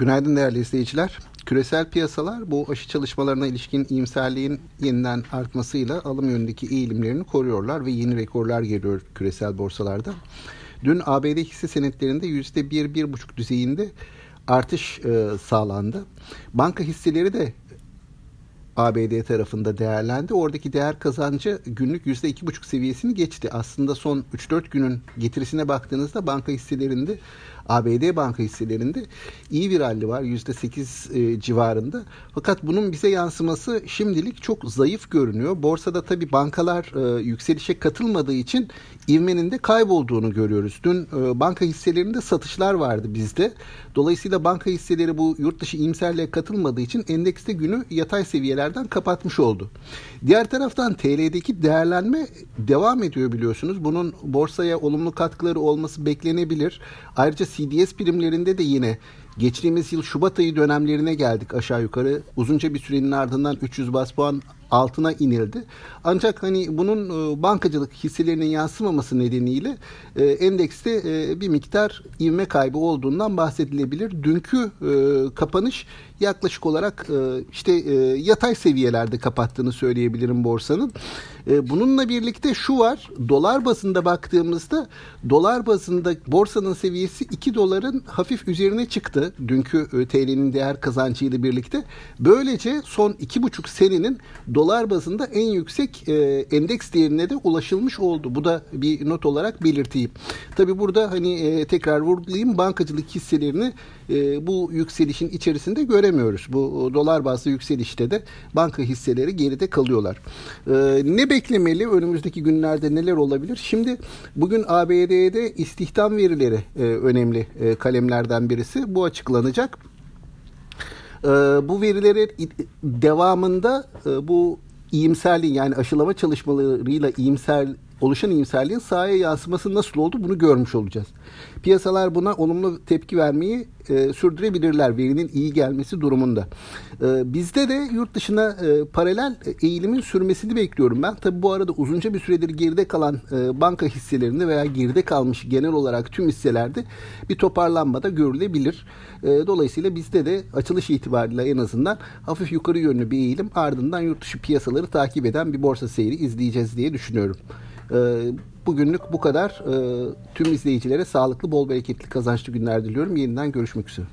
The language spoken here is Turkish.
Günaydın değerli izleyiciler. Küresel piyasalar bu aşı çalışmalarına ilişkin iyimserliğin yeniden artmasıyla alım yönündeki eğilimlerini koruyorlar ve yeni rekorlar geliyor küresel borsalarda. Dün ABD hisse senetlerinde %1-1,5 düzeyinde artış e, sağlandı. Banka hisseleri de ABD tarafında değerlendi. Oradaki değer kazancı günlük %2,5 seviyesini geçti. Aslında son 3-4 günün getirisine baktığınızda banka hisselerinde ABD banka hisselerinde iyi bir rally var %8 e, civarında. Fakat bunun bize yansıması şimdilik çok zayıf görünüyor. Borsada tabi bankalar e, yükselişe katılmadığı için ivmenin de kaybolduğunu görüyoruz. Dün e, banka hisselerinde satışlar vardı bizde. Dolayısıyla banka hisseleri bu yurt dışı iyimserliğe katılmadığı için endekste günü yatay seviyelerden kapatmış oldu. Diğer taraftan TL'deki değerlenme devam ediyor biliyorsunuz. Bunun borsaya olumlu katkıları olması beklenebilir. Ayrıca CDS primlerinde de yine geçtiğimiz yıl Şubat ayı dönemlerine geldik aşağı yukarı. Uzunca bir sürenin ardından 300 bas puan altına inildi. Ancak hani bunun e, bankacılık hisselerinin yansımaması nedeniyle e, endekste e, bir miktar ivme kaybı olduğundan bahsedilebilir. Dünkü kapanış yaklaşık olarak işte yatay seviyelerde kapattığını söyleyebilirim borsanın. Bununla birlikte şu var. Dolar bazında baktığımızda dolar bazında borsanın seviyesi 2 doların hafif üzerine çıktı. Dünkü TL'nin değer kazancıyla birlikte. Böylece son 2,5 senenin dolar bazında en yüksek e, endeks değerine de ulaşılmış oldu. Bu da bir not olarak belirteyim. Tabi burada hani e, tekrar vurgulayayım bankacılık hisselerini e, bu yükselişin içerisinde göremiyoruz. Bu dolar bazlı yükselişte de banka hisseleri geride kalıyorlar. E, ne beklemeli? Önümüzdeki günlerde neler olabilir? Şimdi bugün ABD'de istihdam verileri e, önemli e, kalemlerden birisi. Bu açıklanacak. E, bu verilerin devamında e, bu iyimserliğin yani aşılama çalışmalarıyla iyimser oluşan iyimserliğin sahaya yansıması nasıl oldu bunu görmüş olacağız. Piyasalar buna olumlu tepki vermeyi e, sürdürebilirler verinin iyi gelmesi durumunda. E, bizde de yurt dışına e, paralel eğilimin sürmesini bekliyorum ben. Tabi bu arada uzunca bir süredir geride kalan e, banka hisselerinde veya geride kalmış genel olarak tüm hisselerde bir toparlanma da görülebilir. E, dolayısıyla bizde de açılış itibariyle en azından hafif yukarı yönlü bir eğilim ardından yurt dışı piyasaları takip eden bir borsa seyri izleyeceğiz diye düşünüyorum. E, bugünlük bu kadar. E, tüm izleyicilere sağlıklı, bol bereketli, kazançlı günler diliyorum. Yeniden görüşmek üzere.